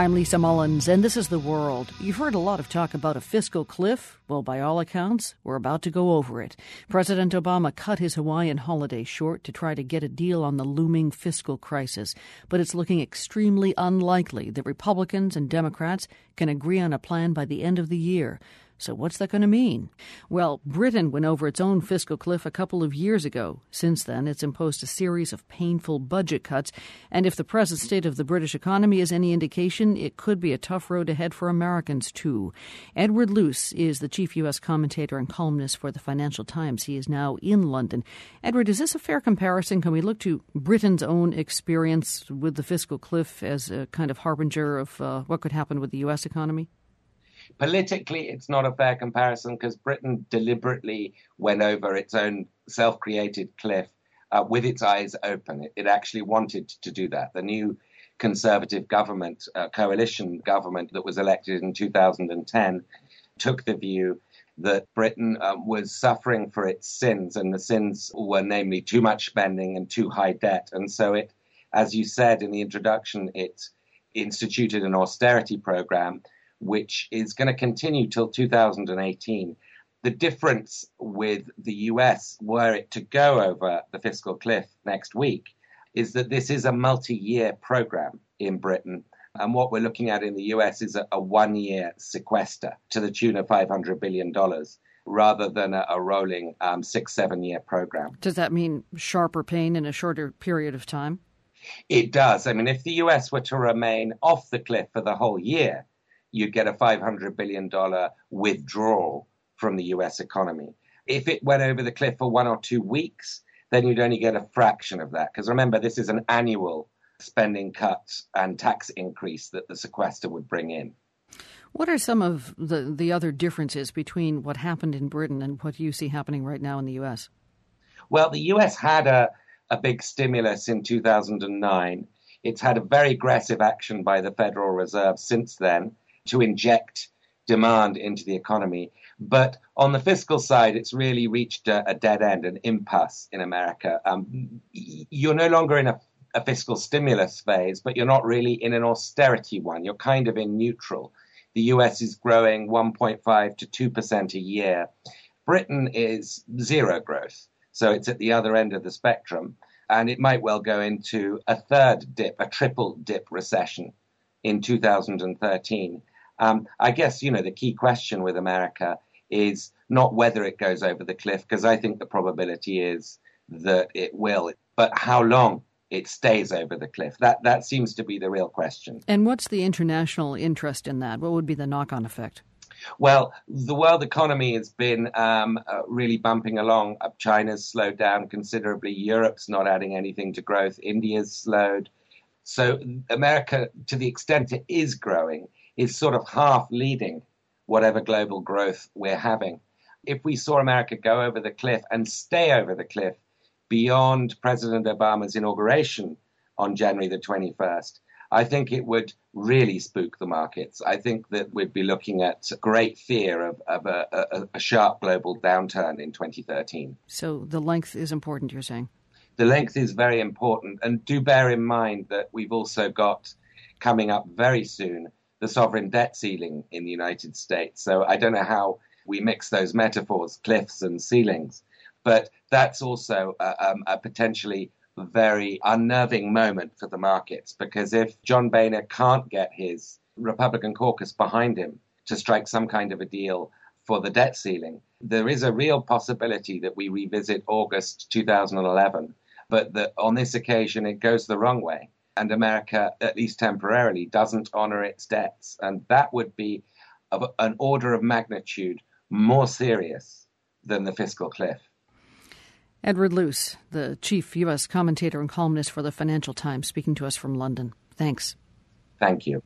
I'm Lisa Mullins, and this is The World. You've heard a lot of talk about a fiscal cliff. Well, by all accounts, we're about to go over it. President Obama cut his Hawaiian holiday short to try to get a deal on the looming fiscal crisis, but it's looking extremely unlikely that Republicans and Democrats can agree on a plan by the end of the year. So, what's that going to mean? Well, Britain went over its own fiscal cliff a couple of years ago. Since then, it's imposed a series of painful budget cuts, and if the present state of the British economy is any indication, it could be a tough road ahead for Americans, too. Edward Luce is the chief U.S. commentator and columnist for the Financial Times. He is now in London. Edward, is this a fair comparison? Can we look to Britain's own experience with the fiscal cliff as a kind of harbinger of uh, what could happen with the U.S. economy? Politically, it's not a fair comparison because Britain deliberately went over its own self created cliff uh, with its eyes open. It, it, actually wanted to do that. The new Conservative government, uh, coalition government that was elected in 2010, took the view that Britain um, was suffering for its sins, and the sins were namely too much spending and too high debt. And so it, as you said in the introduction, it instituted an austerity program which is going to continue till 2018. The difference with the US, were it to go over the fiscal cliff next week, is that this is a multi year program in Britain. And what we're looking at in the US is a, a one year sequester to the tune of $500 billion rather than a, a rolling um, six, seven year program. Does that mean sharper pain in a shorter period of time? It does. I mean, if the US were to remain off the cliff for the whole year, you'd get a $500 billion withdrawal from the US economy. If it went over the cliff for one or two weeks, then you'd only get a fraction of that. Because remember, this is an annual spending cut and tax increase that the sequester would bring in. What are some of the, the other differences between what happened in Britain and what you see happening right now in the US? Well, the US had a, a big stimulus in 2009. It's had a very aggressive action by the Federal Reserve since then to inject demand into the economy. But on the fiscal side, it's really reached a, a dead end, an impasse in America. Um, you're no longer in a, a fiscal stimulus phase, but you're not really in an austerity one. You're kind of in neutral. The US is growing 1.5 to 2% a year. Britain is zero growth. So it's at the other end of the spectrum. And it might well go into a third dip, a triple dip recession in 2013. Um, I guess, you know, the key question with America is not whether it goes over the cliff, because I think the probability is that it will, but how long it stays over the cliff. That that seems to be the real question. And what's the international interest in that? What would be the knock-on effect? Well, the world economy has been um, uh, really bumping along. Uh, China's slowed down considerably. Europe's not adding anything to growth. India's slowed. So America, to the extent it is growing, is sort of half leading whatever global growth we're having. If we saw America go over the cliff and stay over the cliff beyond President Obama's inauguration on January the 21st, I think it would really spook the markets. I think that we'd be looking at great fear of, of a, a, a sharp global downturn in 2013. So the length is important, you're saying? The length is very important. And do bear in mind that we've also got coming up very soon the sovereign debt ceiling in the United States. So I don't know how we mix those metaphors, cliffs and ceilings, but that's also a, um, a potentially very unnerving moment for the markets because if John Boehner can't get his Republican caucus behind him to strike some kind of a deal for the debt ceiling, there is a real possibility that we revisit August 2011, but that on this occasion it goes the wrong way and America, at least temporarily, doesn't honor its debts. And that would be of an order of magnitude more serious than the fiscal cliff. Edward Luce, the chief U.S. commentator and columnist for the Financial Times, speaking to us from London. Thanks. Thank you.